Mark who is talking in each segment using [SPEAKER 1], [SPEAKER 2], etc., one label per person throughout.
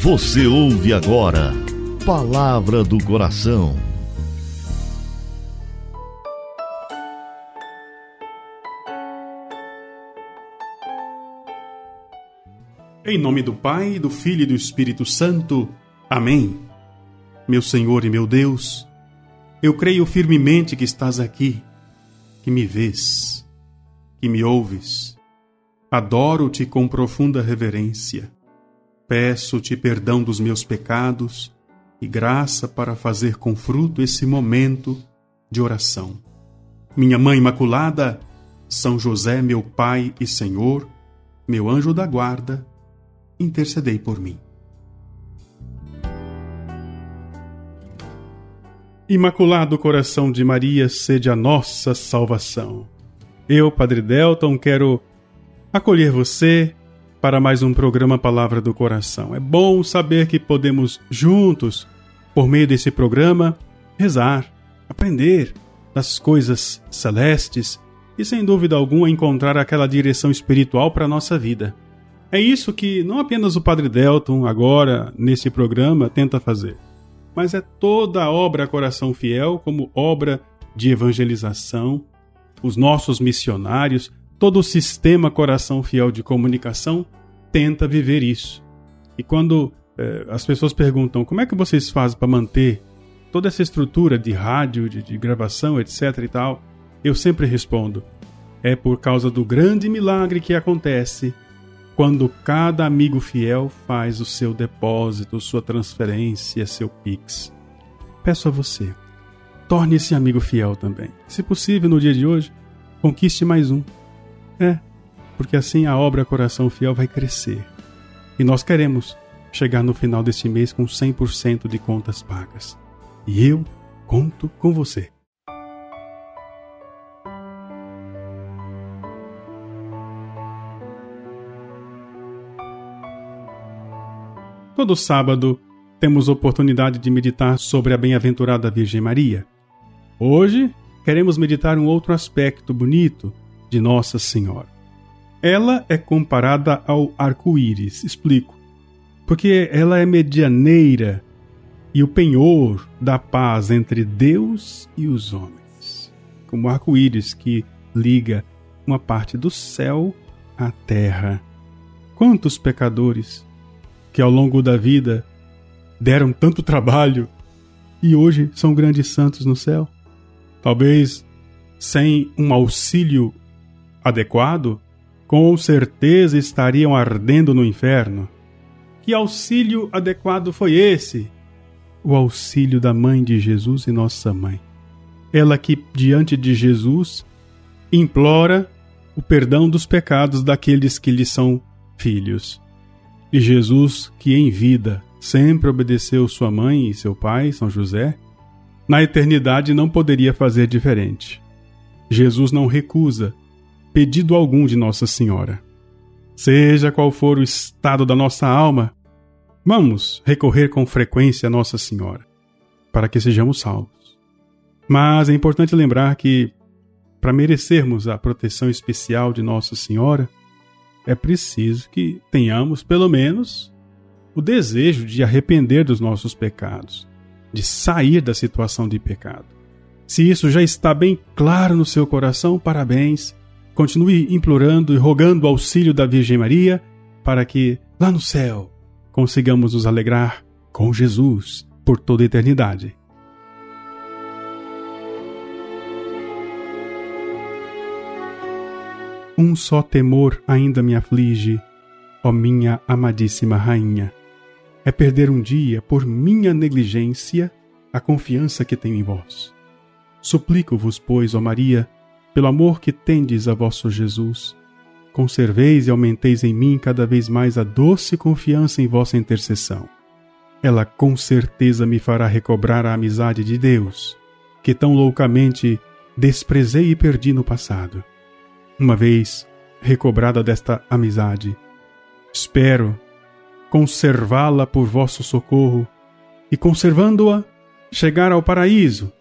[SPEAKER 1] Você ouve agora Palavra do Coração.
[SPEAKER 2] Em nome do Pai, do Filho e do Espírito Santo. Amém. Meu Senhor e meu Deus, eu creio firmemente que estás aqui, que me vês, que me ouves. Adoro-te com profunda reverência. Peço-te perdão dos meus pecados e graça para fazer com fruto esse momento de oração. Minha Mãe Imaculada, São José, meu Pai e Senhor, meu anjo da guarda, intercedei por mim. Imaculado Coração de Maria, sede a nossa salvação. Eu, Padre Delton, quero acolher você para mais um programa Palavra do Coração. É bom saber que podemos juntos, por meio desse programa, rezar, aprender das coisas celestes e, sem dúvida alguma, encontrar aquela direção espiritual para a nossa vida. É isso que não apenas o Padre Delton, agora, nesse programa, tenta fazer, mas é toda a obra Coração Fiel como obra de evangelização, os nossos missionários, Todo o sistema Coração Fiel de comunicação tenta viver isso. E quando eh, as pessoas perguntam como é que vocês fazem para manter toda essa estrutura de rádio, de, de gravação, etc e tal, eu sempre respondo: é por causa do grande milagre que acontece quando cada amigo fiel faz o seu depósito, sua transferência, seu Pix. Peço a você, torne-se amigo fiel também. Se possível, no dia de hoje, conquiste mais um. É, porque assim a obra Coração Fiel vai crescer. E nós queremos chegar no final deste mês com 100% de contas pagas. E eu conto com você. Todo sábado temos oportunidade de meditar sobre a bem-aventurada Virgem Maria. Hoje queremos meditar um outro aspecto bonito de Nossa Senhora. Ela é comparada ao arco-íris, explico. Porque ela é medianeira e o penhor da paz entre Deus e os homens. Como arco-íris que liga uma parte do céu à terra. Quantos pecadores que ao longo da vida deram tanto trabalho e hoje são grandes santos no céu? Talvez sem um auxílio adequado, com certeza estariam ardendo no inferno. Que auxílio adequado foi esse? O auxílio da mãe de Jesus e nossa mãe. Ela que, diante de Jesus, implora o perdão dos pecados daqueles que lhe são filhos. E Jesus, que em vida sempre obedeceu sua mãe e seu pai, São José, na eternidade não poderia fazer diferente. Jesus não recusa pedido algum de Nossa Senhora. Seja qual for o estado da nossa alma, vamos recorrer com frequência a Nossa Senhora, para que sejamos salvos. Mas é importante lembrar que, para merecermos a proteção especial de Nossa Senhora, é preciso que tenhamos, pelo menos, o desejo de arrepender dos nossos pecados, de sair da situação de pecado. Se isso já está bem claro no seu coração, parabéns. Continue implorando e rogando o auxílio da Virgem Maria para que, lá no céu, consigamos nos alegrar com Jesus por toda a eternidade. Um só temor ainda me aflige, ó minha amadíssima rainha. É perder um dia, por minha negligência, a confiança que tenho em vós. Suplico-vos, pois, ó Maria, pelo amor que tendes a vosso Jesus, conserveis e aumenteis em mim cada vez mais a doce confiança em vossa intercessão. Ela com certeza me fará recobrar a amizade de Deus, que tão loucamente desprezei e perdi no passado. Uma vez recobrada desta amizade, espero conservá-la por vosso socorro e, conservando-a, chegar ao paraíso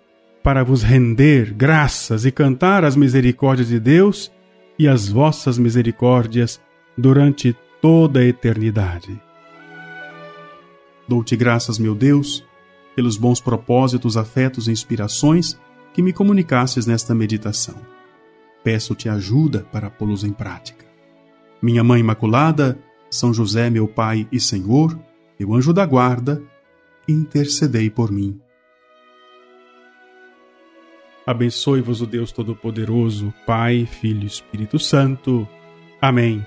[SPEAKER 2] para vos render graças e cantar as misericórdias de Deus e as vossas misericórdias durante toda a eternidade. Dou-te graças, meu Deus, pelos bons propósitos, afetos e inspirações que me comunicasses nesta meditação. Peço-te ajuda para pô-los em prática. Minha Mãe Imaculada, São José, meu Pai e Senhor, meu anjo da guarda, intercedei por mim. Abençoe-vos o Deus Todo-Poderoso, Pai, Filho e Espírito Santo. Amém.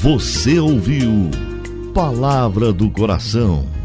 [SPEAKER 1] Você ouviu Palavra do Coração